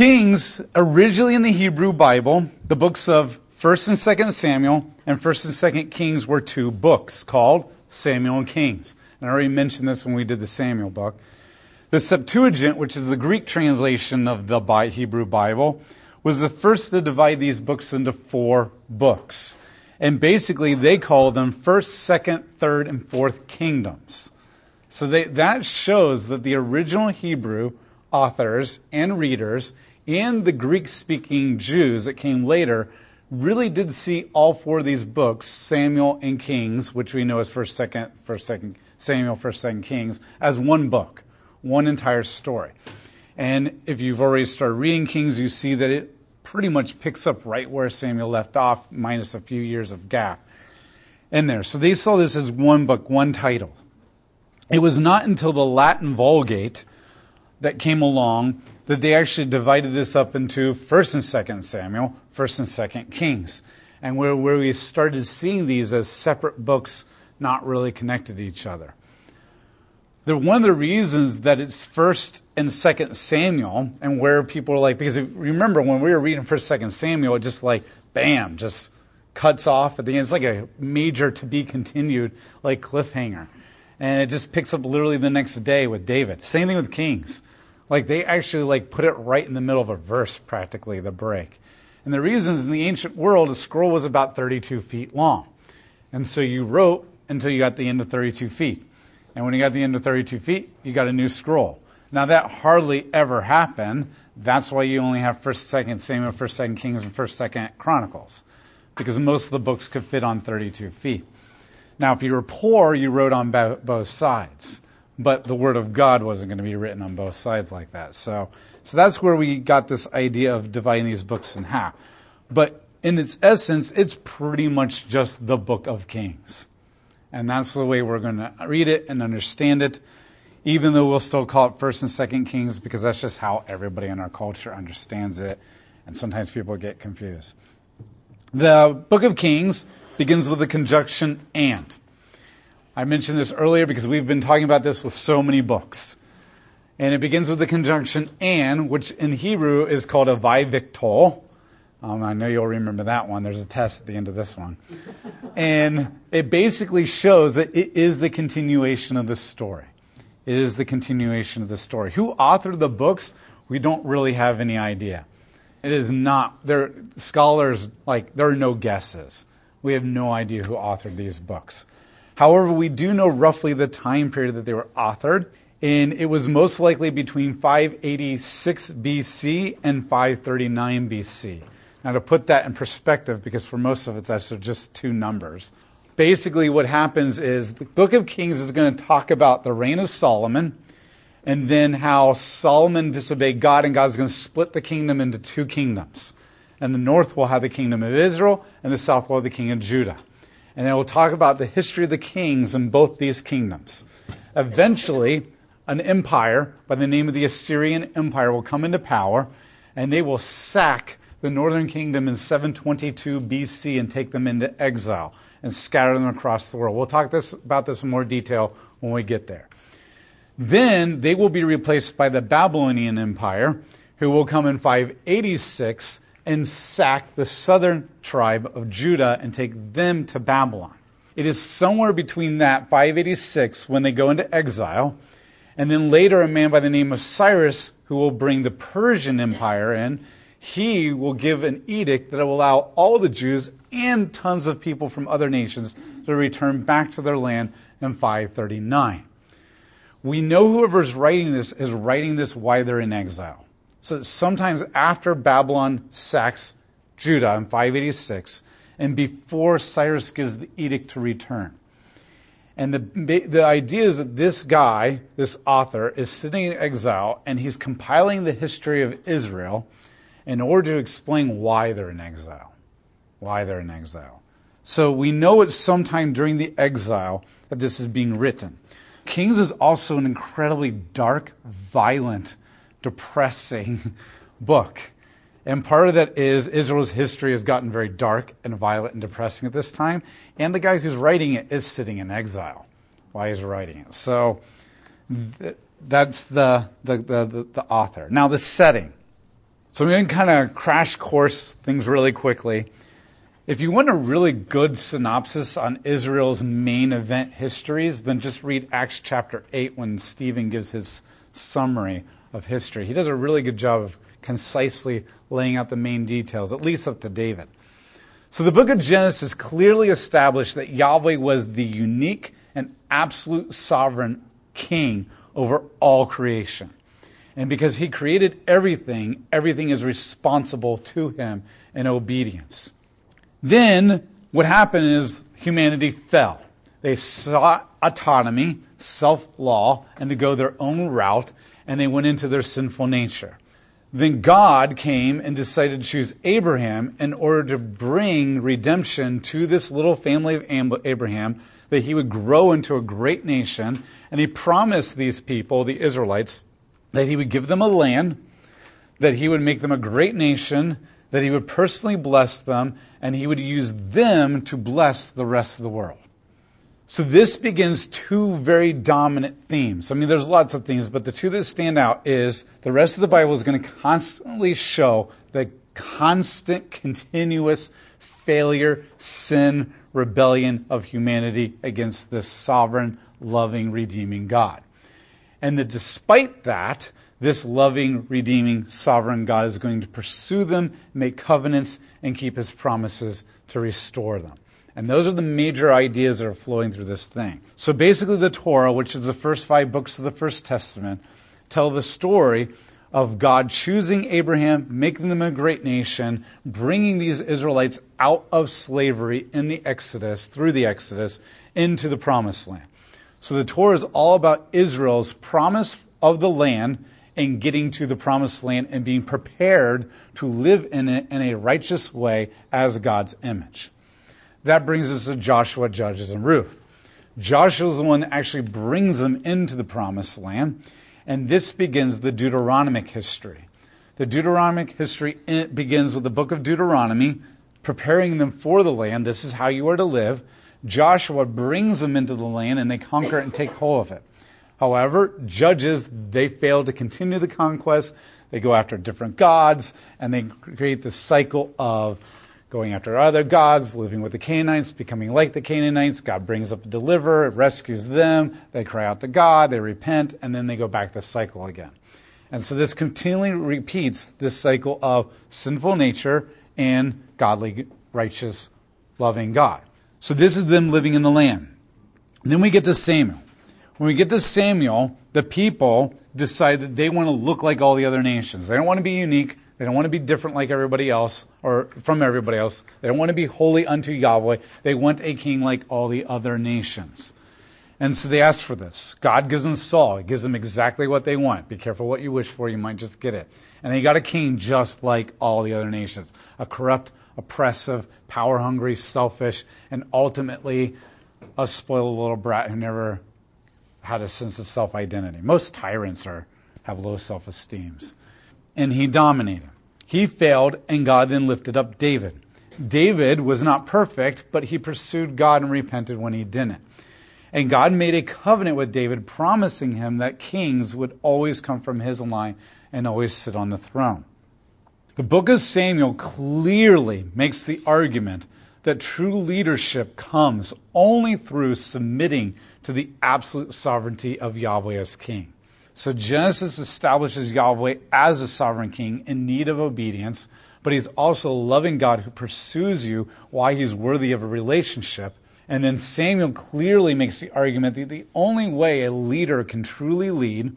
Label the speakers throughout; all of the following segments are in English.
Speaker 1: Kings, originally in the Hebrew Bible, the books of 1st and 2nd Samuel and 1st and 2nd Kings were two books called Samuel and Kings. And I already mentioned this when we did the Samuel book. The Septuagint, which is the Greek translation of the Hebrew Bible, was the first to divide these books into four books. And basically, they call them first, second, third, and fourth kingdoms. So they, that shows that the original Hebrew authors and readers and the Greek speaking Jews that came later really did see all four of these books, Samuel and Kings, which we know as first, second, first, second Samuel, first, second Kings, as one book, one entire story. And if you've already started reading Kings, you see that it pretty much picks up right where Samuel left off, minus a few years of gap in there. So they saw this as one book, one title. It was not until the Latin Vulgate that came along that they actually divided this up into 1st and 2nd Samuel, 1st and 2nd Kings. And where, where we started seeing these as separate books not really connected to each other. The, one of the reasons that it's 1st and 2nd Samuel, and where people are like, because remember when we were reading 1st, 2nd Samuel, it just like, bam, just cuts off at the end. It's like a major to be continued, like cliffhanger. And it just picks up literally the next day with David. Same thing with Kings. Like they actually like put it right in the middle of a verse, practically the break. And the reasons in the ancient world, a scroll was about 32 feet long, and so you wrote until you got the end of 32 feet. And when you got the end of 32 feet, you got a new scroll. Now that hardly ever happened. That's why you only have First, Second Samuel, First, Second Kings, and First, Second Chronicles, because most of the books could fit on 32 feet. Now, if you were poor, you wrote on both sides but the Word of God wasn't going to be written on both sides like that. So, so that's where we got this idea of dividing these books in half. But in its essence, it's pretty much just the book of Kings. And that's the way we're going to read it and understand it, even though we'll still call it First and Second Kings because that's just how everybody in our culture understands it. And sometimes people get confused. The book of Kings begins with the conjunction and. I mentioned this earlier because we've been talking about this with so many books. And it begins with the conjunction and, which in Hebrew is called a wayyiqtol. Um, I know you'll remember that one. There's a test at the end of this one. and it basically shows that it is the continuation of the story. It is the continuation of the story. Who authored the books? We don't really have any idea. It is not, there, scholars, like, there are no guesses. We have no idea who authored these books. However, we do know roughly the time period that they were authored, and it was most likely between 586 BC and 539 BC. Now, to put that in perspective, because for most of it, that's just two numbers. Basically, what happens is the book of Kings is going to talk about the reign of Solomon and then how Solomon disobeyed God, and God is going to split the kingdom into two kingdoms. And the north will have the kingdom of Israel, and the south will have the king of Judah and it will talk about the history of the kings in both these kingdoms. Eventually, an empire by the name of the Assyrian Empire will come into power, and they will sack the northern kingdom in 722 BC and take them into exile and scatter them across the world. We'll talk this, about this in more detail when we get there. Then they will be replaced by the Babylonian Empire, who will come in 586 and sack the southern tribe of Judah and take them to Babylon. It is somewhere between that 586 when they go into exile, and then later a man by the name of Cyrus who will bring the Persian Empire in. He will give an edict that will allow all the Jews and tons of people from other nations to return back to their land in 539. We know whoever's writing this is writing this while they're in exile. So sometimes after Babylon sacks Judah in 586 and before Cyrus gives the edict to return. And the, the idea is that this guy, this author, is sitting in exile and he's compiling the history of Israel in order to explain why they're in exile. Why they're in exile. So we know it's sometime during the exile that this is being written. Kings is also an incredibly dark, violent depressing book. And part of that is Israel's history has gotten very dark and violent and depressing at this time. And the guy who's writing it is sitting in exile while he's writing it. So th- that's the, the, the, the, author. Now, the setting. So I'm going to kind of crash course things really quickly. If you want a really good synopsis on Israel's main event histories, then just read Acts chapter 8 when Stephen gives his summary of history. He does a really good job of concisely laying out the main details, at least up to David. So the book of Genesis clearly established that Yahweh was the unique and absolute sovereign king over all creation. And because he created everything, everything is responsible to him in obedience. Then what happened is humanity fell. They sought autonomy, self law, and to go their own route, and they went into their sinful nature. Then God came and decided to choose Abraham in order to bring redemption to this little family of Abraham, that he would grow into a great nation. And he promised these people, the Israelites, that he would give them a land, that he would make them a great nation, that he would personally bless them, and he would use them to bless the rest of the world. So this begins two very dominant themes. I mean, there's lots of themes, but the two that stand out is the rest of the Bible is going to constantly show the constant, continuous failure, sin, rebellion of humanity against this sovereign, loving, redeeming God. And that despite that, this loving, redeeming, sovereign God is going to pursue them, make covenants, and keep his promises to restore them. And those are the major ideas that are flowing through this thing. So basically, the Torah, which is the first five books of the First Testament, tell the story of God choosing Abraham, making them a great nation, bringing these Israelites out of slavery in the Exodus, through the Exodus, into the promised land. So the Torah is all about Israel's promise of the land and getting to the promised land and being prepared to live in it in a righteous way as God's image. That brings us to Joshua, Judges, and Ruth. Joshua is the one that actually brings them into the promised land, and this begins the Deuteronomic history. The Deuteronomic history eh, begins with the book of Deuteronomy, preparing them for the land. This is how you are to live. Joshua brings them into the land, and they conquer it and take hold of it. However, judges, they fail to continue the conquest. They go after different gods, and they create this cycle of going after other gods, living with the Canaanites, becoming like the Canaanites. God brings up a deliverer, rescues them. They cry out to God, they repent, and then they go back the cycle again. And so this continually repeats this cycle of sinful nature and godly, righteous, loving God. So this is them living in the land. And then we get to Samuel. When we get to Samuel, the people decide that they want to look like all the other nations. They don't want to be unique. They don't want to be different like everybody else or from everybody else. They don't want to be holy unto Yahweh. They want a king like all the other nations. And so they ask for this. God gives them Saul. He gives them exactly what they want. Be careful what you wish for. You might just get it. And they got a king just like all the other nations. A corrupt, oppressive, power hungry, selfish, and ultimately a spoiled little brat who never had a sense of self identity. Most tyrants are, have low self esteems and he dominated. He failed, and God then lifted up David. David was not perfect, but he pursued God and repented when he didn't. And God made a covenant with David, promising him that kings would always come from his line and always sit on the throne. The book of Samuel clearly makes the argument that true leadership comes only through submitting to the absolute sovereignty of Yahweh as king. So Genesis establishes Yahweh as a sovereign king in need of obedience, but he's also a loving God who pursues you why he's worthy of a relationship. And then Samuel clearly makes the argument that the only way a leader can truly lead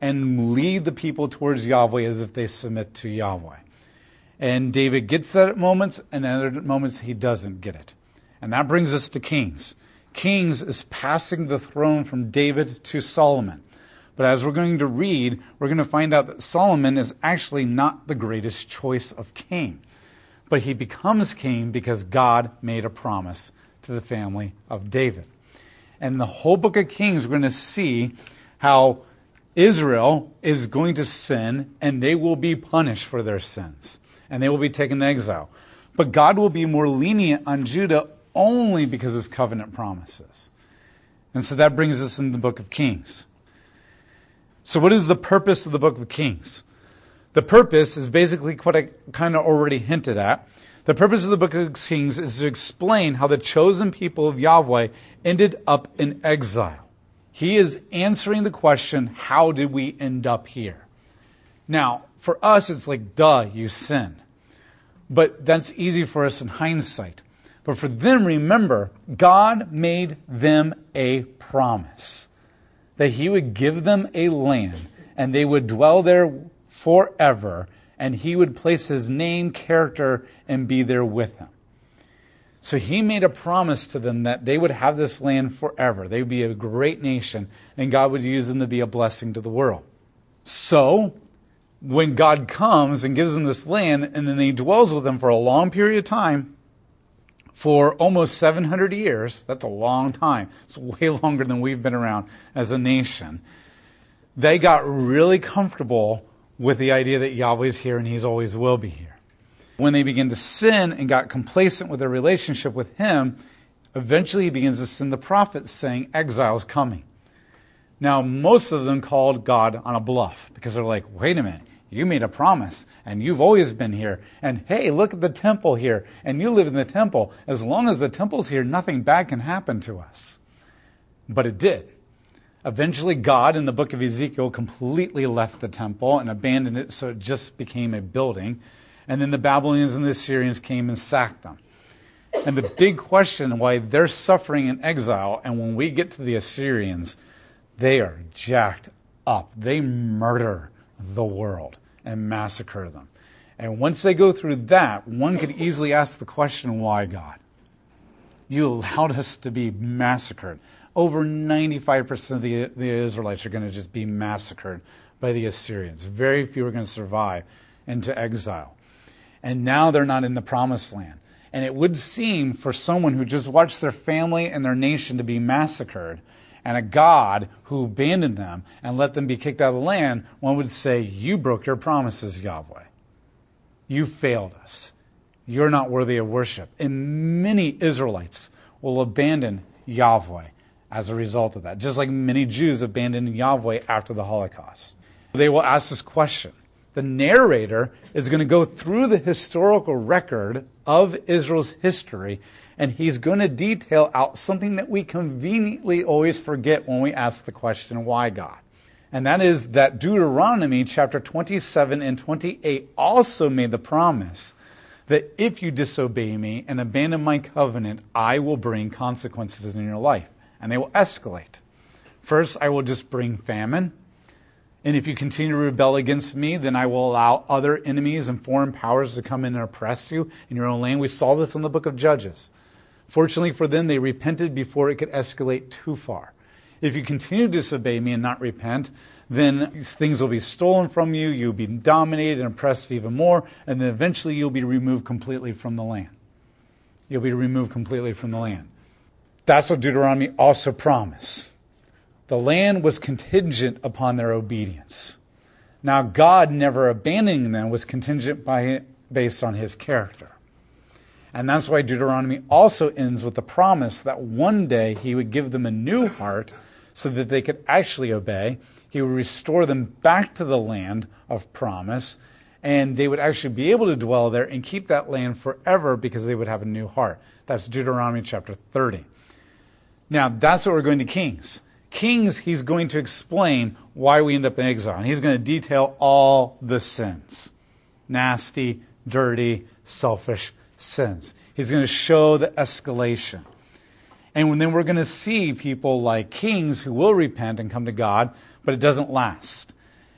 Speaker 1: and lead the people towards Yahweh is if they submit to Yahweh. And David gets that at moments, and at moments he doesn't get it. And that brings us to Kings. Kings is passing the throne from David to Solomon. But as we're going to read, we're going to find out that Solomon is actually not the greatest choice of king. But he becomes king because God made a promise to the family of David. And the whole book of Kings, we're going to see how Israel is going to sin and they will be punished for their sins and they will be taken to exile. But God will be more lenient on Judah only because his covenant promises. And so that brings us in the book of Kings. So, what is the purpose of the book of Kings? The purpose is basically what I kind of already hinted at. The purpose of the book of Kings is to explain how the chosen people of Yahweh ended up in exile. He is answering the question, how did we end up here? Now, for us, it's like, duh, you sin. But that's easy for us in hindsight. But for them, remember, God made them a promise that He would give them a land and they would dwell there forever and He would place His name, character, and be there with them. So He made a promise to them that they would have this land forever. They would be a great nation and God would use them to be a blessing to the world. So, when God comes and gives them this land and then He dwells with them for a long period of time, for almost 700 years. That's a long time. It's way longer than we've been around as a nation. They got really comfortable with the idea that Yahweh's here and He's always will be here. When they begin to sin and got complacent with their relationship with Him, eventually He begins to send the prophets saying, Exile's coming. Now, most of them called God on a bluff because they're like, wait a minute, you made a promise, and you've always been here. And hey, look at the temple here, and you live in the temple. As long as the temple's here, nothing bad can happen to us. But it did. Eventually, God in the book of Ezekiel completely left the temple and abandoned it so it just became a building. And then the Babylonians and the Assyrians came and sacked them. And the big question why they're suffering in exile, and when we get to the Assyrians, they are jacked up. They murder the world and massacre them. And once they go through that, one could easily ask the question, why God? You allowed us to be massacred. Over 95% of the, the Israelites are going to just be massacred by the Assyrians. Very few are going to survive into exile. And now they're not in the promised land. And it would seem for someone who just watched their family and their nation to be massacred and a God who abandoned them and let them be kicked out of the land, one would say, You broke your promises, Yahweh. You failed us. You're not worthy of worship. And many Israelites will abandon Yahweh as a result of that, just like many Jews abandoned Yahweh after the Holocaust. They will ask this question. The narrator is going to go through the historical record of Israel's history and he's going to detail out something that we conveniently always forget when we ask the question, why God? And that is that Deuteronomy chapter 27 and 28 also made the promise that if you disobey me and abandon my covenant, I will bring consequences in your life, and they will escalate. First, I will just bring famine. And if you continue to rebel against me, then I will allow other enemies and foreign powers to come in and oppress you in your own land. We saw this in the book of Judges. Fortunately for them, they repented before it could escalate too far. If you continue to disobey me and not repent, then things will be stolen from you, you'll be dominated and oppressed even more, and then eventually you'll be removed completely from the land. You'll be removed completely from the land. That's what Deuteronomy also promised. The land was contingent upon their obedience. Now, God never abandoning them was contingent by, based on his character. And that's why Deuteronomy also ends with the promise that one day he would give them a new heart so that they could actually obey. He would restore them back to the land of promise, and they would actually be able to dwell there and keep that land forever because they would have a new heart. That's Deuteronomy chapter 30. Now, that's what we're going to Kings. Kings, he's going to explain why we end up in exile. And he's going to detail all the sins nasty, dirty, selfish sins. He's going to show the escalation. And then we're going to see people like kings who will repent and come to God, but it doesn't last.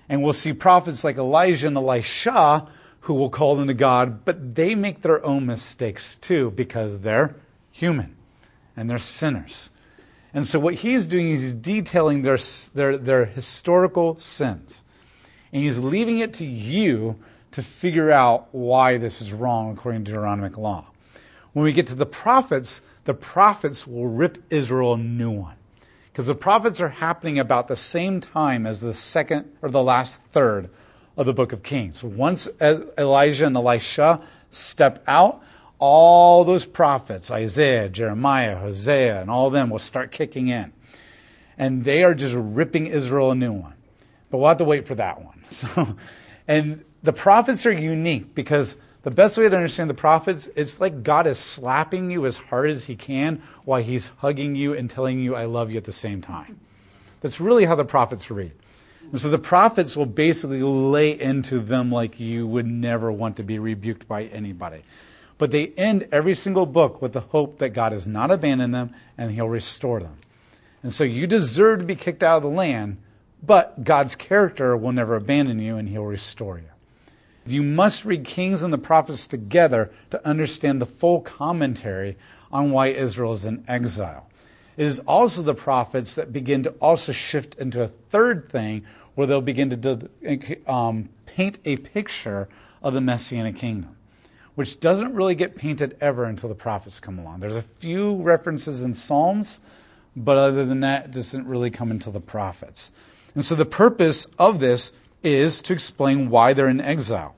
Speaker 1: And we'll see prophets like Elijah and Elisha who will call them to God, but they make their own mistakes too because they're human and they're sinners. And so what he's doing is he's detailing their, their, their historical sins. And he's leaving it to you to figure out why this is wrong according to Deuteronomic law. When we get to the prophets, the prophets will rip Israel a new one. Because the prophets are happening about the same time as the second or the last third of the book of Kings. Once Elijah and Elisha step out, all those prophets, Isaiah, Jeremiah, Hosea, and all of them will start kicking in. And they are just ripping Israel a new one. But we'll have to wait for that one. So, and The prophets are unique because the best way to understand the prophets, is like God is slapping you as hard as he can while he's hugging you and telling you, I love you at the same time. That's really how the prophets read. And so the prophets will basically lay into them like you would never want to be rebuked by anybody. But they end every single book with the hope that God has not abandoned them and he'll restore them. And so you deserve to be kicked out of the land, but God's character will never abandon you and he'll restore you. You must read Kings and the prophets together to understand the full commentary on why Israel is in exile. It is also the prophets that begin to also shift into a third thing where they'll begin to um, paint a picture of the Messianic kingdom, which doesn't really get painted ever until the prophets come along. There's a few references in Psalms, but other than that, it doesn't really come until the prophets. And so the purpose of this is to explain why they're in exile.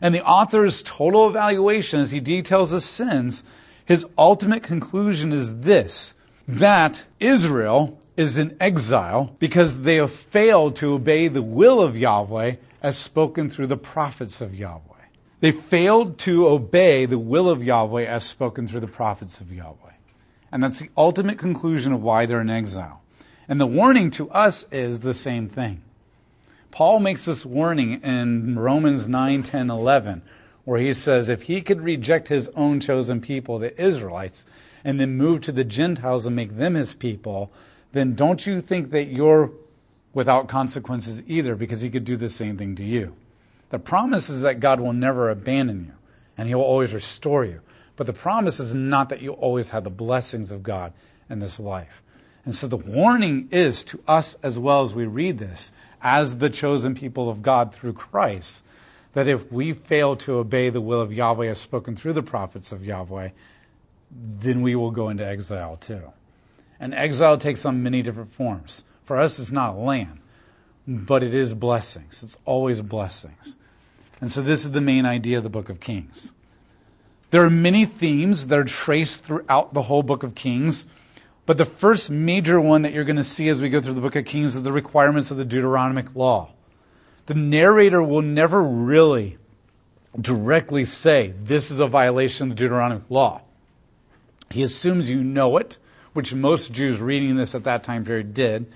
Speaker 1: And the author's total evaluation, as he details the sins, his ultimate conclusion is this that Israel is in exile because they have failed to obey the will of Yahweh as spoken through the prophets of Yahweh. They failed to obey the will of Yahweh as spoken through the prophets of Yahweh. And that's the ultimate conclusion of why they're in exile. And the warning to us is the same thing. Paul makes this warning in Romans 9, 10, 11, where he says if he could reject his own chosen people, the Israelites, and then move to the Gentiles and make them his people, then don't you think that you're without consequences either, because he could do the same thing to you. The promise is that God will never abandon you, and he will always restore you. But the promise is not that you always have the blessings of God in this life. And so the warning is to us as well as we read this, as the chosen people of God through Christ, that if we fail to obey the will of Yahweh as spoken through the prophets of Yahweh, then we will go into exile too. And exile takes on many different forms. For us, it's not land, but it is blessings. It's always blessings. And so this is the main idea of the book of Kings. There are many themes that are traced throughout the whole book of Kings. But the first major one that you're going to see as we go through the book of Kings is the requirements of the Deuteronomic law. The narrator will never really directly say, This is a violation of the Deuteronomic law. He assumes you know it, which most Jews reading this at that time period did.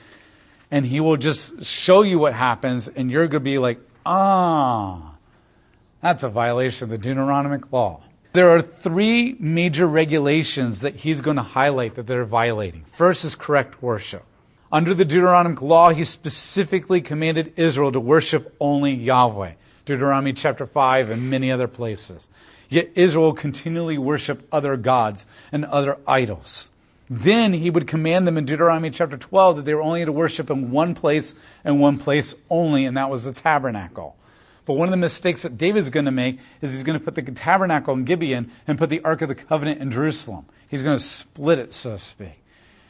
Speaker 1: And he will just show you what happens, and you're going to be like, Ah, that's a violation of the Deuteronomic law. There are three major regulations that he's going to highlight that they're violating. First is correct worship. Under the Deuteronomic law, he specifically commanded Israel to worship only Yahweh. Deuteronomy chapter 5 and many other places. Yet Israel continually worshiped other gods and other idols. Then he would command them in Deuteronomy chapter 12 that they were only to worship in one place and one place only, and that was the tabernacle. But one of the mistakes that David's going to make is he's going to put the tabernacle in Gibeon and put the Ark of the Covenant in Jerusalem. He's going to split it, so to speak.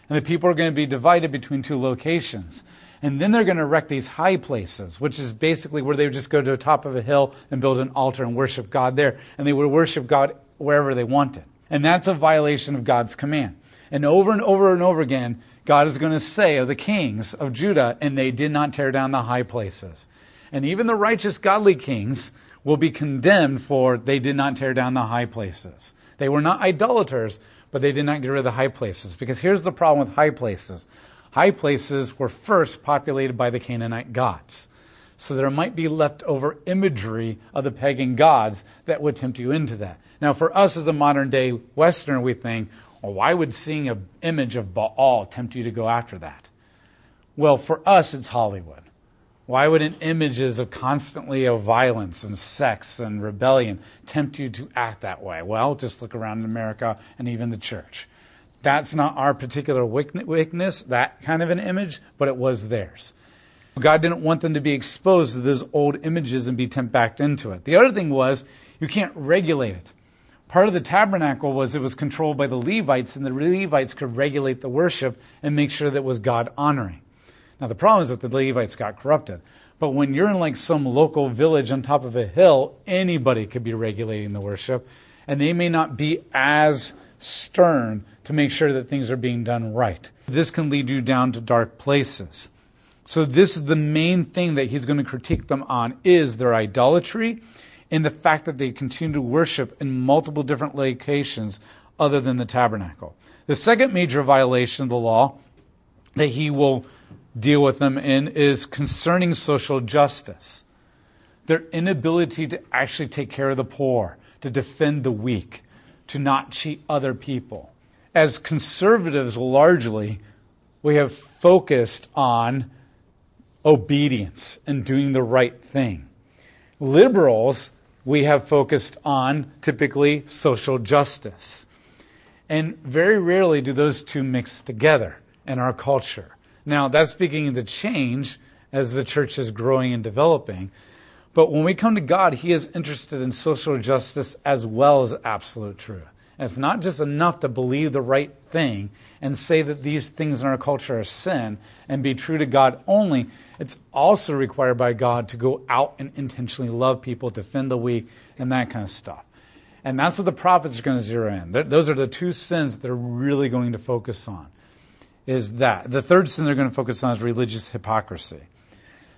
Speaker 1: And the people are going to be divided between two locations. And then they're going to erect these high places, which is basically where they would just go to the top of a hill and build an altar and worship God there. And they would worship God wherever they wanted. And that's a violation of God's command. And over and over and over again, God is going to say of the kings of Judah, and they did not tear down the high places. And even the righteous, godly kings will be condemned for they did not tear down the high places. They were not idolaters, but they did not get rid of the high places. Because here's the problem with high places high places were first populated by the Canaanite gods. So there might be leftover imagery of the pagan gods that would tempt you into that. Now, for us as a modern day Westerner, we think, well, why would seeing an image of Baal tempt you to go after that? Well, for us, it's Hollywood. Why would an images of constantly of violence and sex and rebellion tempt you to act that way? Well, just look around in America and even the church. That's not our particular weakness, that kind of an image, but it was theirs. God didn't want them to be exposed to those old images and be tempted back into it. The other thing was, you can't regulate it. Part of the tabernacle was it was controlled by the Levites, and the Levites could regulate the worship and make sure that it was God honoring. Now, the problem is that the Levites got corrupted. But when you're in like some local village on top of a hill, anybody could be regulating the worship, and they may not be as stern to make sure that things are being done right. This can lead you down to dark places. So this is the main thing that he's going to critique them on is their idolatry and the fact that they continue to worship in multiple different locations other than the tabernacle. The second major violation of the law that he will deal with them in is concerning social justice. Their inability to actually take care of the poor, to defend the weak, to not cheat other people. As conservatives, largely, we have focused on obedience and doing the right thing. Liberals, we have focused on typically social justice. And very rarely do those two mix together in our culture. Now, that's beginning to change as the church is growing and developing. But when we come to God, He is interested in social justice as well as absolute truth. And it's not just enough to believe the right thing and say that these things in our culture are sin and be true to God only. It's also required by God to go out and intentionally love people, defend the weak, and that kind of stuff. And that's what the prophets are going to zero in. Those are the two sins they're really going to focus on. Is that the third sin they're going to focus on is religious hypocrisy.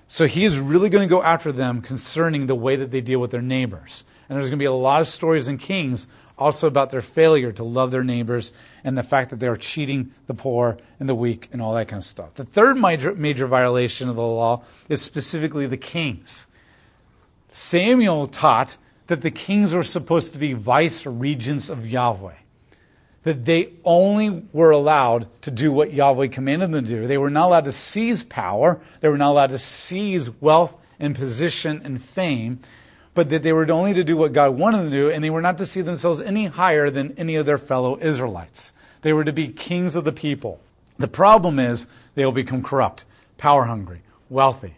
Speaker 1: So he is really going to go after them concerning the way that they deal with their neighbors. And there's going to be a lot of stories in Kings also about their failure to love their neighbors and the fact that they are cheating the poor and the weak and all that kind of stuff. The third major, major violation of the law is specifically the kings. Samuel taught that the kings were supposed to be vice regents of Yahweh. That they only were allowed to do what Yahweh commanded them to do. They were not allowed to seize power. They were not allowed to seize wealth and position and fame but that they were only to do what God wanted them to do, and they were not to see themselves any higher than any of their fellow Israelites. They were to be kings of the people. The problem is they will become corrupt, power hungry, wealthy.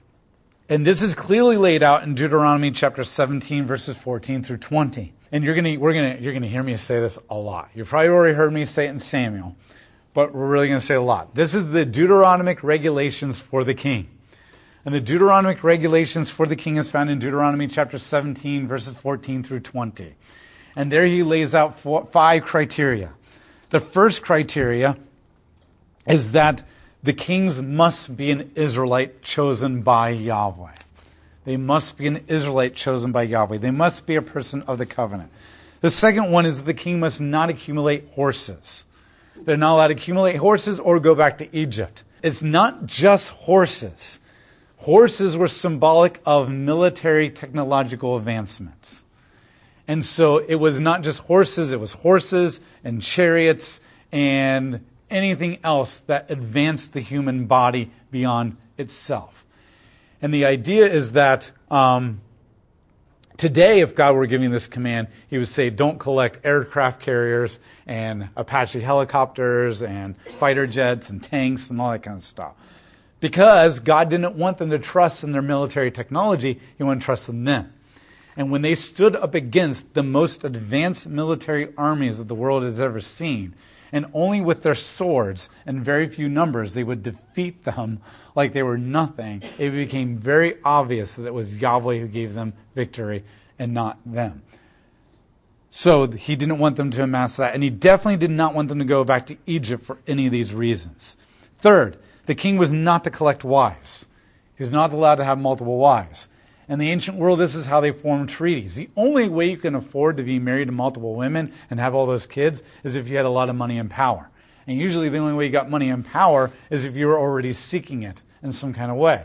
Speaker 1: And this is clearly laid out in Deuteronomy chapter 17, verses 14 through 20. And you're gonna, we're gonna, you're gonna hear me say this a lot. You've probably already heard me say it in Samuel, but we're really gonna say a lot. This is the Deuteronomic regulations for the king. And the Deuteronomic regulations for the king is found in Deuteronomy chapter 17, verses 14 through 20. And there he lays out four, five criteria. The first criteria is that the kings must be an Israelite chosen by Yahweh. They must be an Israelite chosen by Yahweh. They must be a person of the covenant. The second one is that the king must not accumulate horses. They're not allowed to accumulate horses or go back to Egypt. It's not just horses. Horses were symbolic of military technological advancements. And so it was not just horses, it was horses and chariots and anything else that advanced the human body beyond itself. And the idea is that um, today, if God were giving this command, He would say, don't collect aircraft carriers and Apache helicopters and fighter jets and tanks and all that kind of stuff because God didn't want them to trust in their military technology, He wanted to trust in them. And when they stood up against the most advanced military armies that the world has ever seen, and only with their swords and very few numbers they would defeat them like they were nothing, it became very obvious that it was Yahweh who gave them victory and not them. So he didn't want them to amass that, and he definitely did not want them to go back to Egypt for any of these reasons. Third, the king was not to collect wives. He was not allowed to have multiple wives. In the ancient world, this is how they formed treaties. The only way you can afford to be married to multiple women and have all those kids is if you had a lot of money and power. And usually, the only way you got money and power is if you were already seeking it in some kind of way.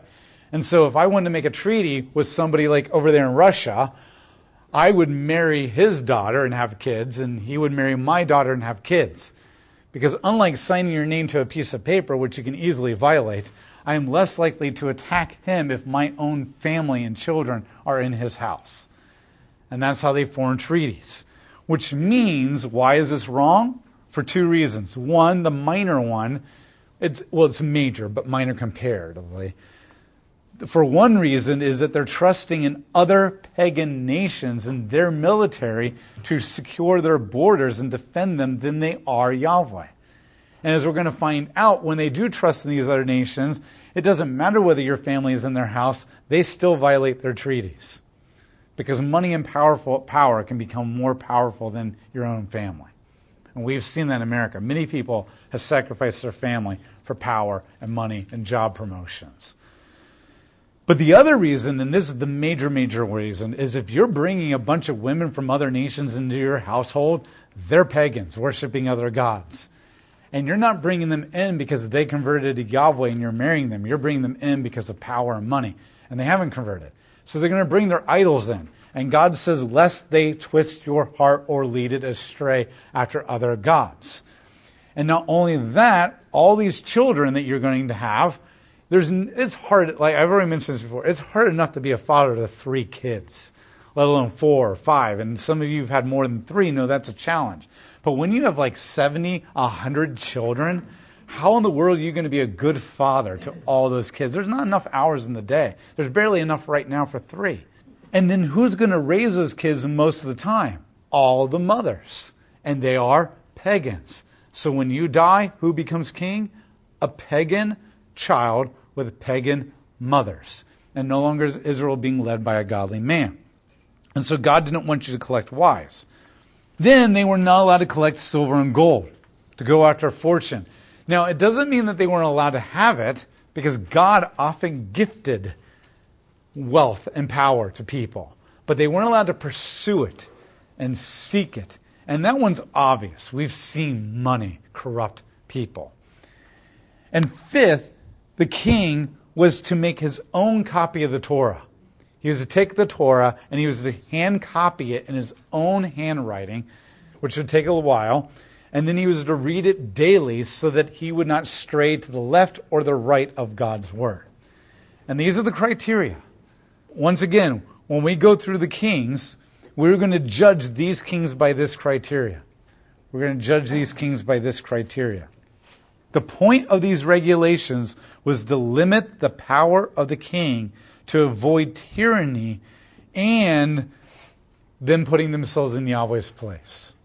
Speaker 1: And so, if I wanted to make a treaty with somebody like over there in Russia, I would marry his daughter and have kids, and he would marry my daughter and have kids. Because unlike signing your name to a piece of paper, which you can easily violate, I am less likely to attack him if my own family and children are in his house. And that's how they form treaties. Which means, why is this wrong? For two reasons. One, the minor one, it's, well, it's major, but minor comparatively for one reason is that they're trusting in other pagan nations and their military to secure their borders and defend them than they are Yahweh. And as we're going to find out, when they do trust in these other nations, it doesn't matter whether your family is in their house, they still violate their treaties. Because money and powerful power can become more powerful than your own family. And we've seen that in America. Many people have sacrificed their family for power and money and job promotions. But the other reason, and this is the major, major reason, is if you're bringing a bunch of women from other nations into your household, they're pagans, worshiping other gods. And you're not bringing them in because they converted to Yahweh and you're marrying them. You're bringing them in because of power and money. And they haven't converted. So they're going to bring their idols in. And God says, lest they twist your heart or lead it astray after other gods. And not only that, all these children that you're going to have, there's, it's hard, like I've already mentioned this before, it's hard enough to be a father to three kids, let alone four or five. And some of you have had more than three, know that's a challenge. But when you have like 70, 100 children, how in the world are you going to be a good father to all those kids? There's not enough hours in the day. There's barely enough right now for three. And then who's going to raise those kids most of the time? All the mothers. And they are pagans. So when you die, who becomes king? A pagan child with pagan mothers. And no longer is Israel being led by a godly man. And so God didn't want you to collect wives. Then they were not allowed to collect silver and gold, to go after fortune. Now, it doesn't mean that they weren't allowed to have it, because God often gifted wealth and power to people, but they weren't allowed to pursue it and seek it. And that one's obvious. We've seen money corrupt people. And fifth, the king was to make his own copy of the Torah. He was to take the Torah and he was to hand copy it in his own handwriting, which would take a little while. And then he was to read it daily so that he would not stray to the left or the right of God's word. And these are the criteria. Once again, when we go through the kings, we're going to judge these kings by this criteria. We're going to judge these kings by this criteria. The point of these regulations was to limit the power of the king to avoid tyranny and them putting themselves in Yahweh's place.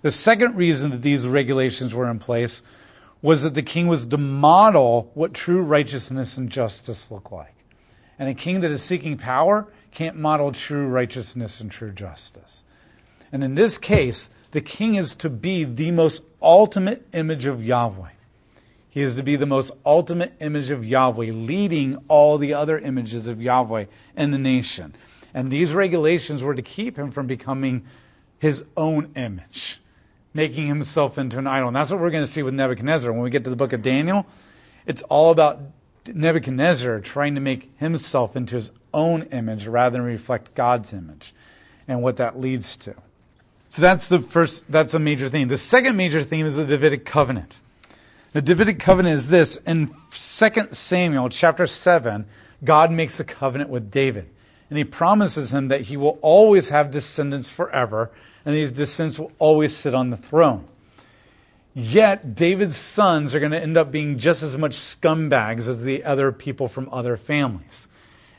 Speaker 1: The second reason that these regulations were in place was that the king was to model what true righteousness and justice look like. And a king that is seeking power can't model true righteousness and true justice. And in this case, the king is to be the most ultimate image of Yahweh. He is to be the most ultimate image of Yahweh, leading all the other images of Yahweh in the nation. And these regulations were to keep him from becoming his own image, making himself into an idol. And that's what we're going to see with Nebuchadnezzar. When we get to the book of Daniel, it's all about Nebuchadnezzar trying to make himself into his own image rather than reflect God's image and what that leads to. So that's the first, that's a major theme. The second major theme is the Davidic covenant. The Davidic covenant is this. In 2 Samuel chapter 7, God makes a covenant with David. And he promises him that he will always have descendants forever, and these descendants will always sit on the throne. Yet, David's sons are going to end up being just as much scumbags as the other people from other families.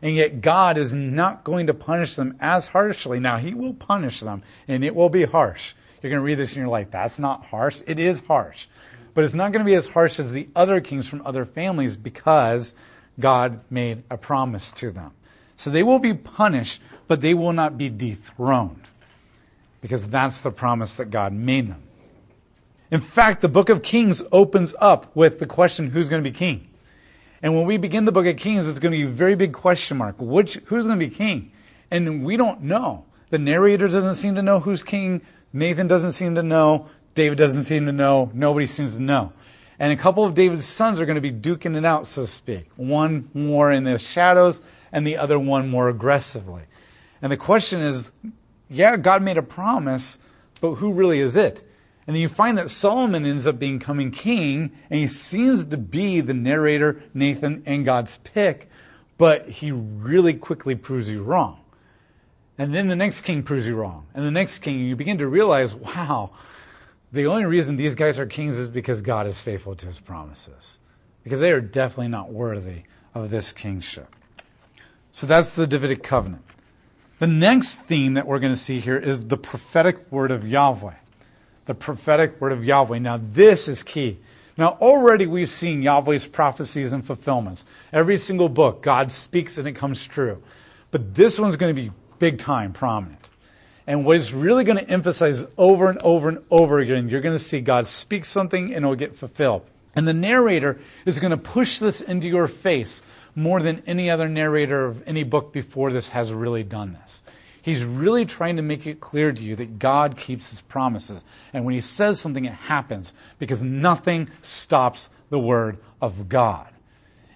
Speaker 1: And yet, God is not going to punish them as harshly. Now, He will punish them, and it will be harsh. You're going to read this and you're like, that's not harsh. It is harsh. But it's not going to be as harsh as the other kings from other families because God made a promise to them. So they will be punished, but they will not be dethroned because that's the promise that God made them. In fact, the book of Kings opens up with the question who's going to be king? And when we begin the book of Kings, it's going to be a very big question mark. Which, who's going to be king? And we don't know. The narrator doesn't seem to know who's king. Nathan doesn't seem to know. David doesn't seem to know. Nobody seems to know. And a couple of David's sons are going to be duking it out, so to speak. One more in the shadows, and the other one more aggressively. And the question is yeah, God made a promise, but who really is it? And then you find that Solomon ends up becoming king, and he seems to be the narrator, Nathan, and God's pick, but he really quickly proves you wrong. And then the next king proves you wrong. And the next king, you begin to realize, wow, the only reason these guys are kings is because God is faithful to his promises. Because they are definitely not worthy of this kingship. So that's the Davidic covenant. The next theme that we're going to see here is the prophetic word of Yahweh. The prophetic word of Yahweh. Now, this is key. Now, already we've seen Yahweh's prophecies and fulfillments. Every single book, God speaks and it comes true. But this one's going to be big time prominent. And what is really going to emphasize over and over and over again, you're going to see God speak something and it will get fulfilled. And the narrator is going to push this into your face more than any other narrator of any book before this has really done this. He's really trying to make it clear to you that God keeps his promises. And when he says something, it happens because nothing stops the word of God.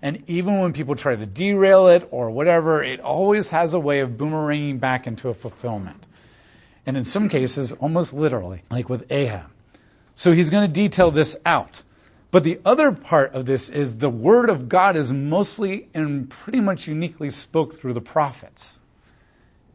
Speaker 1: And even when people try to derail it or whatever, it always has a way of boomeranging back into a fulfillment. And in some cases, almost literally, like with Ahab. So he's going to detail this out. But the other part of this is the word of God is mostly and pretty much uniquely spoke through the prophets.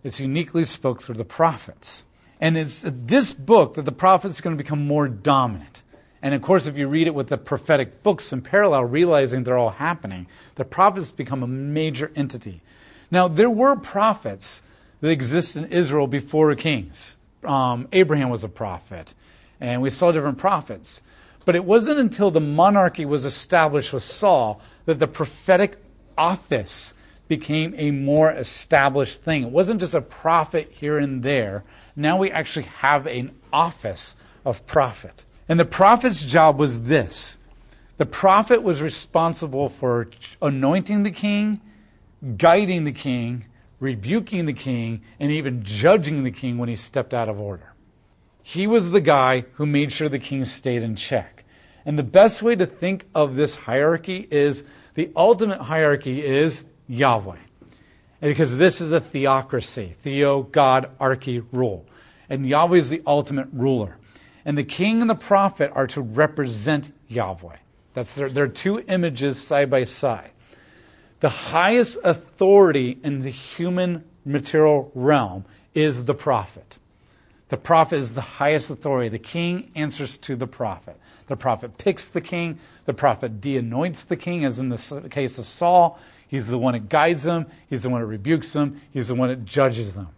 Speaker 1: It's uniquely spoke through the prophets. And it's this book that the prophets are going to become more dominant. And of course, if you read it with the prophetic books in parallel, realizing they're all happening, the prophets become a major entity. Now, there were prophets that existed in Israel before kings. Um, Abraham was a prophet, and we saw different prophets. But it wasn't until the monarchy was established with Saul that the prophetic office became a more established thing. It wasn't just a prophet here and there. Now we actually have an office of prophet. And the prophet's job was this the prophet was responsible for anointing the king, guiding the king, rebuking the king, and even judging the king when he stepped out of order. He was the guy who made sure the king stayed in check. And the best way to think of this hierarchy is the ultimate hierarchy is Yahweh. And because this is a theocracy, theo, God, archy, rule. And Yahweh is the ultimate ruler. And the king and the prophet are to represent Yahweh. That's their, their two images side by side. The highest authority in the human material realm is the prophet. The prophet is the highest authority. The king answers to the prophet. The prophet picks the king. The prophet de anoints the king, as in the case of Saul. He's the one that guides them, he's the one that rebukes them, he's the one that judges them.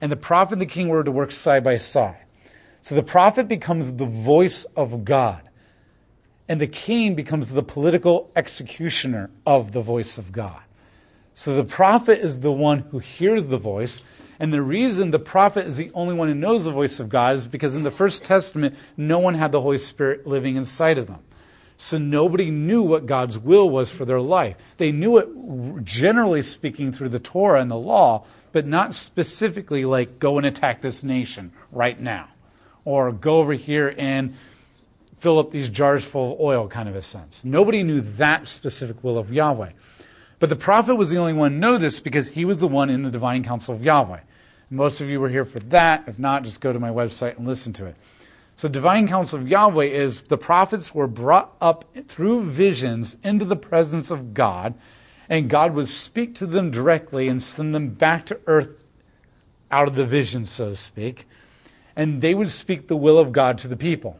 Speaker 1: And the prophet and the king were to work side by side. So the prophet becomes the voice of God, and the king becomes the political executioner of the voice of God. So the prophet is the one who hears the voice. And the reason the prophet is the only one who knows the voice of God is because in the First Testament, no one had the Holy Spirit living inside of them. So nobody knew what God's will was for their life. They knew it, generally speaking, through the Torah and the law, but not specifically like go and attack this nation right now or go over here and fill up these jars full of oil, kind of a sense. Nobody knew that specific will of Yahweh. But the prophet was the only one to know this because he was the one in the divine council of Yahweh. Most of you were here for that. If not, just go to my website and listen to it. So, the divine council of Yahweh is the prophets were brought up through visions into the presence of God, and God would speak to them directly and send them back to earth out of the vision, so to speak and they would speak the will of God to the people.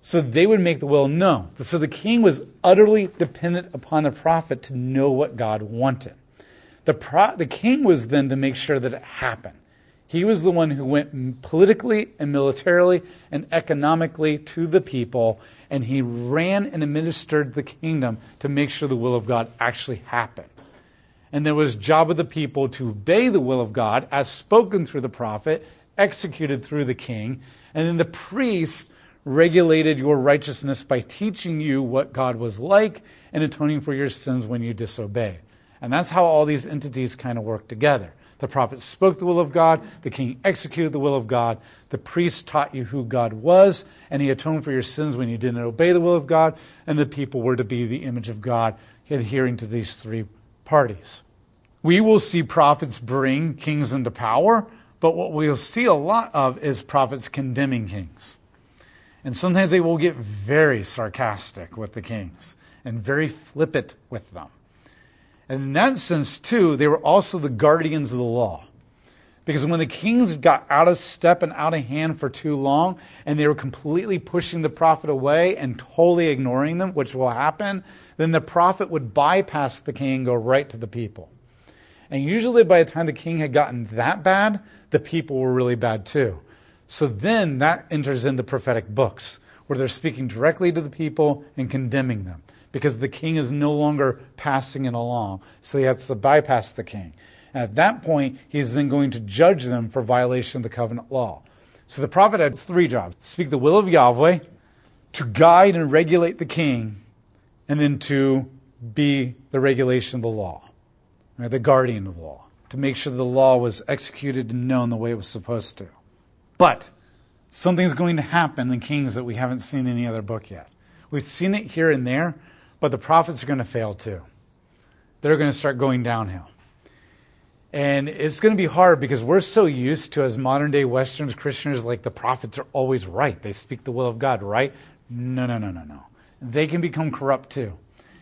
Speaker 1: So they would make the will known. So the king was utterly dependent upon the prophet to know what God wanted. The, pro- the king was then to make sure that it happened. He was the one who went politically and militarily and economically to the people, and he ran and administered the kingdom to make sure the will of God actually happened. And there was job of the people to obey the will of God as spoken through the prophet executed through the king. And then the priest regulated your righteousness by teaching you what God was like and atoning for your sins when you disobey. And that's how all these entities kind of work together. The prophet spoke the will of God, the king executed the will of God, the priest taught you who God was, and he atoned for your sins when you didn't obey the will of God, and the people were to be the image of God, adhering to these three parties. We will see prophets bring kings into power, but what we'll see a lot of is prophets condemning kings. And sometimes they will get very sarcastic with the kings and very flippant with them. And in that sense, too, they were also the guardians of the law. Because when the kings got out of step and out of hand for too long, and they were completely pushing the prophet away and totally ignoring them, which will happen, then the prophet would bypass the king and go right to the people. And usually by the time the king had gotten that bad, the people were really bad too. So then that enters into prophetic books, where they're speaking directly to the people and condemning them, because the king is no longer passing it along. So he has to bypass the king. And at that point, he's then going to judge them for violation of the covenant law. So the prophet had three jobs speak the will of Yahweh, to guide and regulate the king, and then to be the regulation of the law, right, the guardian of the law, to make sure the law was executed and known the way it was supposed to. But something's going to happen in Kings that we haven't seen in any other book yet. We've seen it here and there, but the prophets are going to fail too. They're going to start going downhill. And it's going to be hard because we're so used to, as modern day Westerns, Christians, like the prophets are always right. They speak the will of God, right? No, no, no, no, no. They can become corrupt too.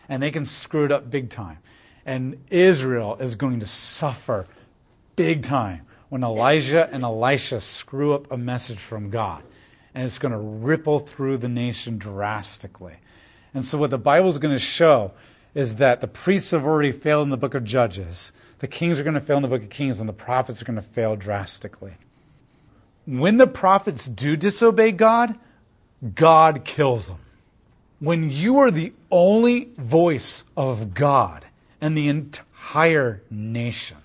Speaker 1: And they can screw it up big time. And Israel is going to suffer big time when Elijah and Elisha screw up a message from God. And it's going to ripple through the nation drastically. And so, what the Bible is going to show is that the priests have already failed in the book of Judges, the kings are going to fail in the book of Kings, and the prophets are going to fail drastically. When the prophets do disobey God, God kills them. When you are the only voice of God and the entire nation,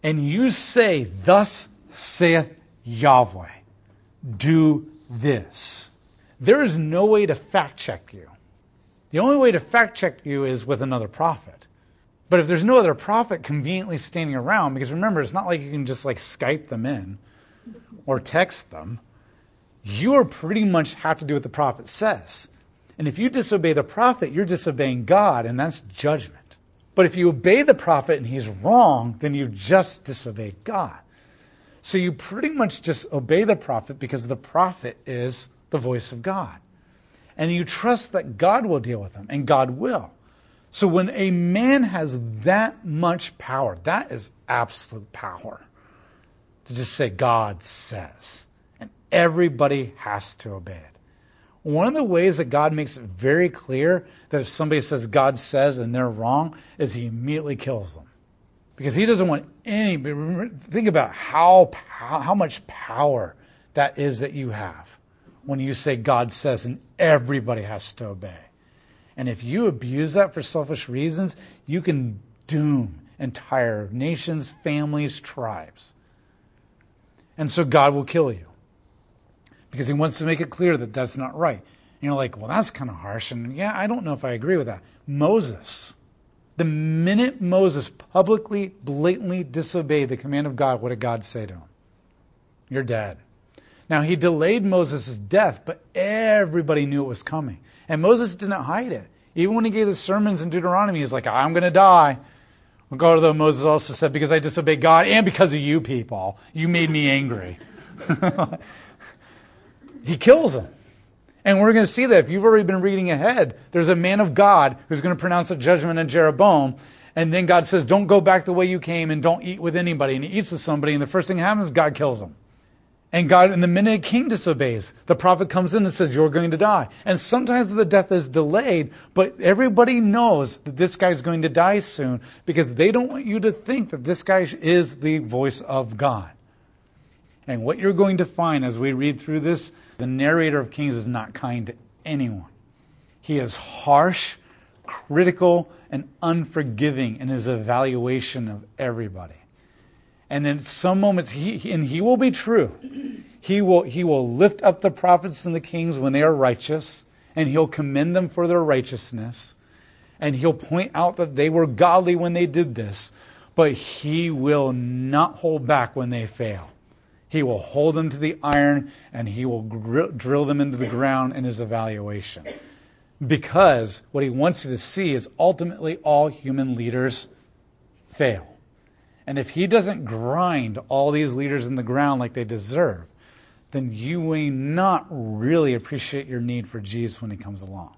Speaker 1: and you say, Thus saith Yahweh, do this, there is no way to fact check you. The only way to fact check you is with another prophet. But if there's no other prophet conveniently standing around, because remember, it's not like you can just like Skype them in or text them, you pretty much have to do what the prophet says. And if you disobey the prophet, you're disobeying God, and that's judgment. But if you obey the prophet and he's wrong, then you just disobeyed God. So you pretty much just obey the prophet because the prophet is the voice of God. And you trust that God will deal with them, and God will. So when a man has that much power, that is absolute power to just say, God says. And everybody has to obey it. One of the ways that God makes it very clear that if somebody says God says and they're wrong is he immediately kills them. Because he doesn't want any, think about how, how much power that is that you have when you say God says and everybody has to obey. And if you abuse that for selfish reasons, you can doom entire nations, families, tribes. And so God will kill you because he wants to make it clear that that's not right. And you're like, well, that's kind of harsh. And yeah, I don't know if I agree with that. Moses, the minute Moses publicly, blatantly disobeyed the command of God, what did God say to him? You're dead. Now, he delayed Moses' death, but everybody knew it was coming. And Moses didn't hide it. Even when he gave the sermons in Deuteronomy, he's like, I'm going to die. To Moses also said, because I disobeyed God and because of you people. You made me angry. he kills them. And we're going to see that if you've already been reading ahead, there's a man of God who's going to pronounce a judgment on Jeroboam. And then God says, Don't go back the way you came and don't eat with anybody. And he eats with somebody. And the first thing that happens, God kills him. And God, in the minute a king disobeys, the prophet comes in and says, You're going to die. And sometimes the death is delayed, but everybody knows that this guy's going to die soon because they don't want you to think that this guy is the voice of God. And what you're going to find as we read through this, the narrator of Kings is not kind to anyone. He is harsh, critical, and unforgiving in his evaluation of everybody. And in some moments, he, and he will be true. He will, he will lift up the prophets and the kings when they are righteous, and he'll commend them for their righteousness. And he'll point out that they were godly when they did this, but he will not hold back when they fail. He will hold them to the iron and he will gr- drill them into the ground in his evaluation. Because what he wants you to see is ultimately all human leaders fail. And if he doesn't grind all these leaders in the ground like they deserve, then you may not really appreciate your need for Jesus when he comes along.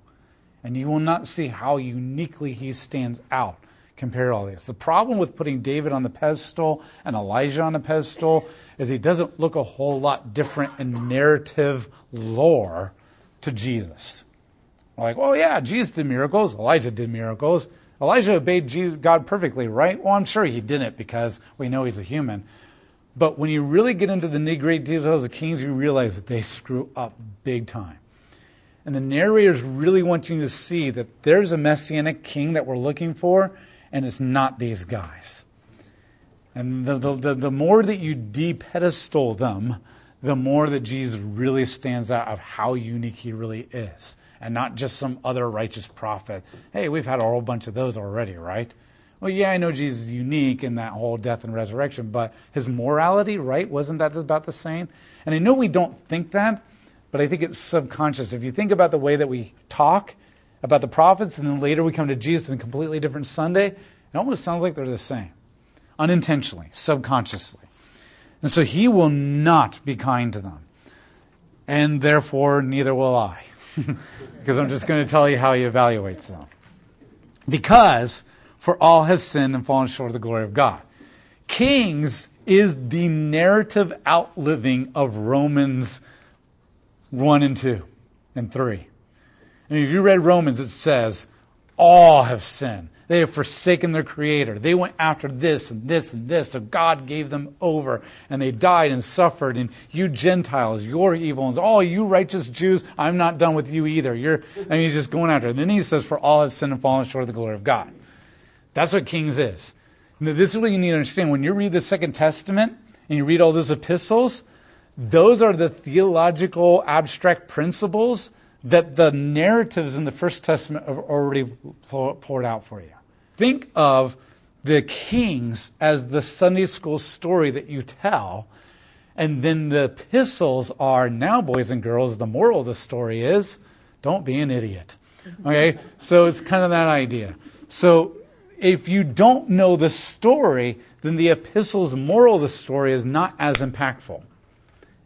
Speaker 1: And you will not see how uniquely he stands out compared to all these. The problem with putting David on the pedestal and Elijah on the pedestal is he doesn't look a whole lot different in narrative lore to Jesus. We're like, oh yeah, Jesus did miracles, Elijah did miracles. Elijah obeyed God perfectly, right? Well, I'm sure he didn't because we know he's a human. But when you really get into the nitty gritty details of Kings, you realize that they screw up big time. And the narrators really want you to see that there's a messianic king that we're looking for, and it's not these guys. And the, the, the, the more that you de-pedestal them, the more that Jesus really stands out of how unique he really is. And not just some other righteous prophet. Hey, we've had a whole bunch of those already, right? Well, yeah, I know Jesus is unique in that whole death and resurrection, but his morality, right? Wasn't that about the same? And I know we don't think that, but I think it's subconscious. If you think about the way that we talk about the prophets, and then later we come to Jesus in a completely different Sunday, it almost sounds like they're the same, unintentionally, subconsciously. And so he will not be kind to them. And therefore, neither will I. because I'm just going to tell you how he evaluates them. Because for all have sinned and fallen short of the glory of God. Kings is the narrative outliving of Romans 1 and 2 and 3. And if you read Romans, it says, all have sinned. They have forsaken their Creator. They went after this and this and this. So God gave them over and they died and suffered. And you Gentiles, you're evil. And all oh, you righteous Jews, I'm not done with you either. You're, I mean, he's just going after it. And then he says, For all have sinned and fallen short of the glory of God. That's what Kings is. Now, this is what you need to understand. When you read the Second Testament and you read all those epistles, those are the theological abstract principles that the narratives in the First Testament have already poured out for you. Think of the kings as the Sunday school story that you tell, and then the epistles are now, boys and girls, the moral of the story is don't be an idiot. Mm-hmm. Okay? so it's kind of that idea. So if you don't know the story, then the epistle's moral of the story is not as impactful.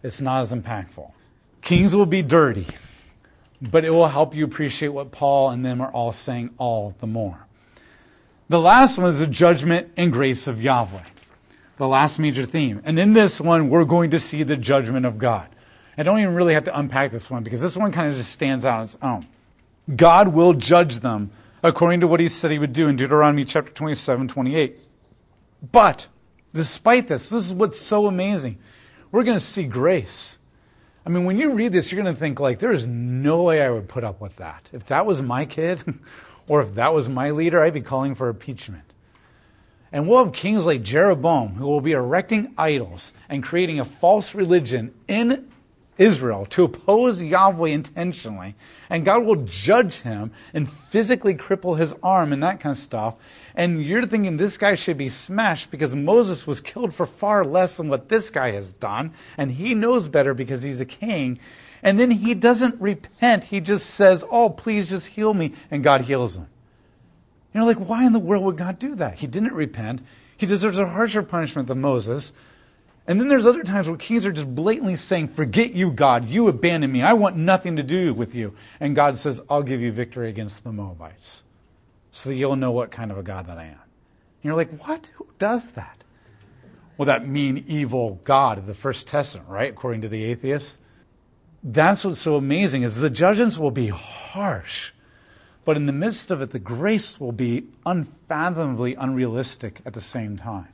Speaker 1: It's not as impactful. Kings will be dirty, but it will help you appreciate what Paul and them are all saying all the more. The last one is the judgment and grace of Yahweh, the last major theme. And in this one, we're going to see the judgment of God. I don't even really have to unpack this one because this one kind of just stands out on its own. God will judge them according to what he said he would do in Deuteronomy chapter 27, 28. But despite this, this is what's so amazing. We're going to see grace. I mean, when you read this, you're going to think, like, there is no way I would put up with that. If that was my kid, or if that was my leader, I'd be calling for impeachment. And we'll have kings like Jeroboam who will be erecting idols and creating a false religion in Israel to oppose Yahweh intentionally, and God will judge him and physically cripple his arm and that kind of stuff. And you're thinking this guy should be smashed because Moses was killed for far less than what this guy has done, and he knows better because he's a king. And then he doesn't repent. He just says, Oh, please just heal me. And God heals him. You know, like, why in the world would God do that? He didn't repent. He deserves a harsher punishment than Moses. And then there's other times where kings are just blatantly saying, Forget you, God. You abandon me. I want nothing to do with you. And God says, I'll give you victory against the Moabites. So that you'll know what kind of a God that I am. And you're like, What? Who does that? Well, that mean, evil God of the First Testament, right? According to the atheists. That's what's so amazing is the judgments will be harsh. But in the midst of it, the grace will be unfathomably unrealistic at the same time.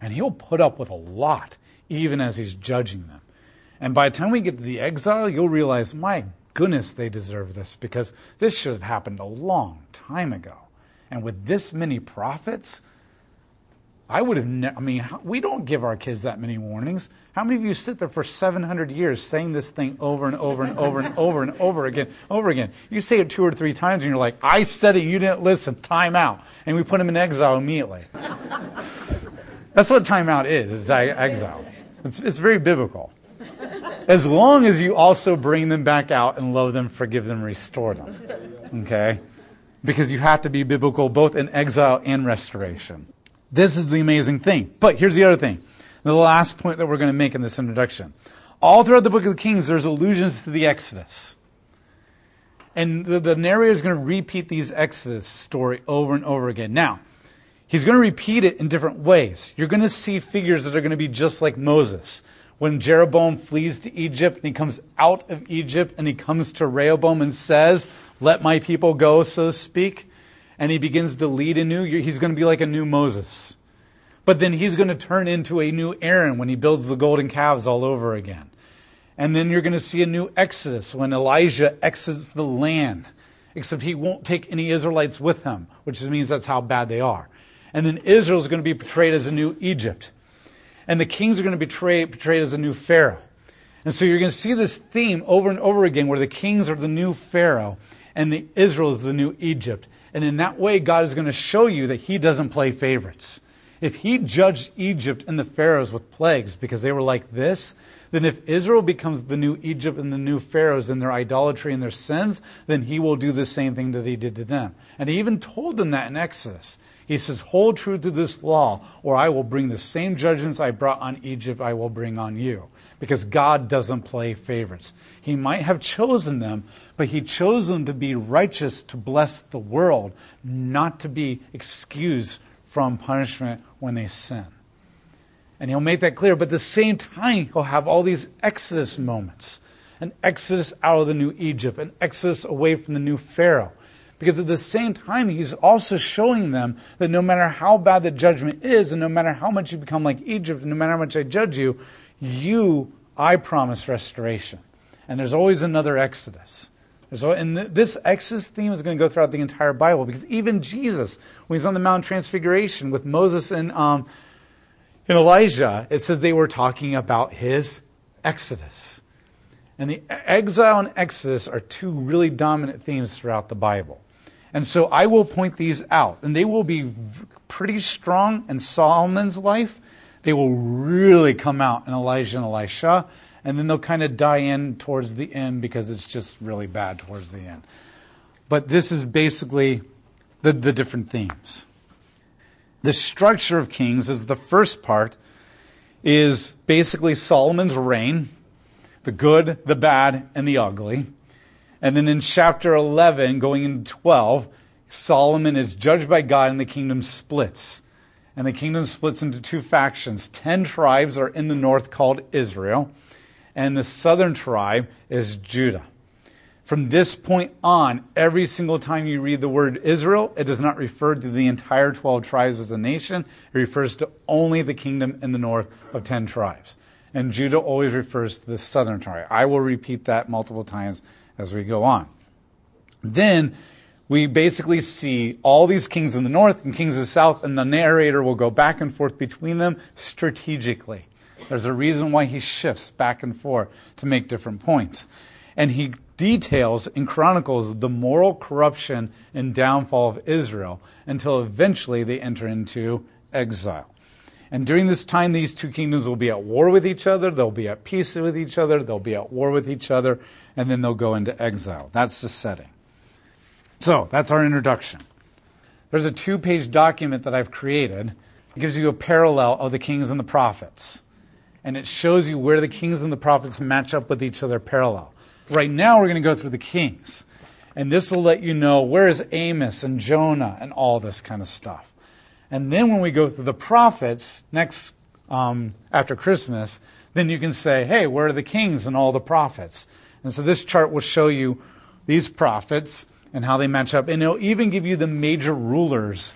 Speaker 1: And he'll put up with a lot, even as he's judging them. And by the time we get to the exile, you'll realize, my goodness, they deserve this because this should have happened a long time ago. And with this many prophets, I would have, ne- I mean, we don't give our kids that many warnings. How many of you sit there for 700 years saying this thing over and over and over and over and over again, over again? You say it two or three times and you're like, I said it, you didn't listen, time out. And we put them in exile immediately. That's what timeout is, is exile. It's, it's very biblical. As long as you also bring them back out and love them, forgive them, restore them. Okay? Because you have to be biblical both in exile and restoration. This is the amazing thing. But here's the other thing. The last point that we're going to make in this introduction. All throughout the book of the Kings, there's allusions to the Exodus. And the, the narrator is going to repeat these Exodus story over and over again. Now, He's going to repeat it in different ways. You're going to see figures that are going to be just like Moses. When Jeroboam flees to Egypt and he comes out of Egypt and he comes to Rehoboam and says, Let my people go, so to speak, and he begins to lead anew, he's going to be like a new Moses. But then he's going to turn into a new Aaron when he builds the golden calves all over again. And then you're going to see a new Exodus when Elijah exits the land, except he won't take any Israelites with him, which means that's how bad they are. And then Israel is going to be portrayed as a new Egypt. And the kings are going to be portrayed, portrayed as a new Pharaoh. And so you're going to see this theme over and over again where the kings are the new Pharaoh and the Israel is the new Egypt. And in that way, God is going to show you that He doesn't play favorites. If He judged Egypt and the Pharaohs with plagues because they were like this, then if Israel becomes the new Egypt and the new Pharaohs in their idolatry and their sins, then He will do the same thing that He did to them. And He even told them that in Exodus. He says, Hold true to this law, or I will bring the same judgments I brought on Egypt, I will bring on you because God doesn't play favorites. He might have chosen them, but He chose them to be righteous to bless the world, not to be excused from punishment when they sin. And He'll make that clear, but at the same time, He'll have all these Exodus moments an Exodus out of the new Egypt, an Exodus away from the new Pharaoh. Because at the same time, he's also showing them that no matter how bad the judgment is, and no matter how much you become like Egypt, and no matter how much I judge you, you, I promise restoration. And there's always another Exodus. There's, and this Exodus theme is going to go throughout the entire Bible because even Jesus, when he's on the Mount Transfiguration with Moses and, um, and Elijah, it says they were talking about his Exodus. And the exile and Exodus are two really dominant themes throughout the Bible. And so I will point these out, and they will be pretty strong in Solomon's life, they will really come out in Elijah and Elisha, and then they'll kind of die in towards the end because it's just really bad towards the end. But this is basically the, the different themes. The structure of Kings is the first part is basically Solomon's reign, the good, the bad, and the ugly. And then in chapter 11, going into 12, Solomon is judged by God and the kingdom splits and the kingdom splits into two factions. Ten tribes are in the north called Israel, and the southern tribe is Judah. From this point on, every single time you read the word Israel, it does not refer to the entire 12 tribes as a nation. It refers to only the kingdom in the north of 10 tribes. And Judah always refers to the southern tribe. I will repeat that multiple times as we go on. Then we basically see all these kings in the north and kings in the south, and the narrator will go back and forth between them strategically. There's a reason why he shifts back and forth to make different points. And he details and chronicles the moral corruption and downfall of Israel until eventually they enter into exile. And during this time, these two kingdoms will be at war with each other, they'll be at peace with each other, they'll be at war with each other, and then they'll go into exile. That's the setting. So that's our introduction. There's a two page document that I've created. It gives you a parallel of the kings and the prophets. And it shows you where the kings and the prophets match up with each other parallel. Right now, we're going to go through the kings. And this will let you know where is Amos and Jonah and all this kind of stuff. And then when we go through the prophets next um, after Christmas, then you can say, hey, where are the kings and all the prophets? And so this chart will show you these prophets and how they match up. And it'll even give you the major rulers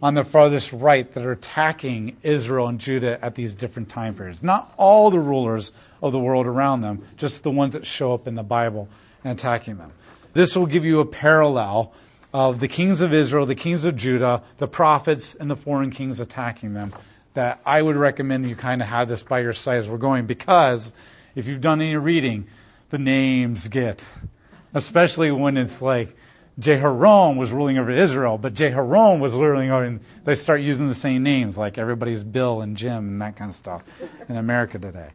Speaker 1: on the farthest right that are attacking Israel and Judah at these different time periods. Not all the rulers of the world around them, just the ones that show up in the Bible and attacking them. This will give you a parallel of the kings of Israel, the kings of Judah, the prophets, and the foreign kings attacking them. That I would recommend you kind of have this by your side as we're going because if you've done any reading, the names get, especially when it's like Jehoram was ruling over Israel, but Jehoram was ruling over, and they start using the same names, like everybody's Bill and Jim and that kind of stuff in America today.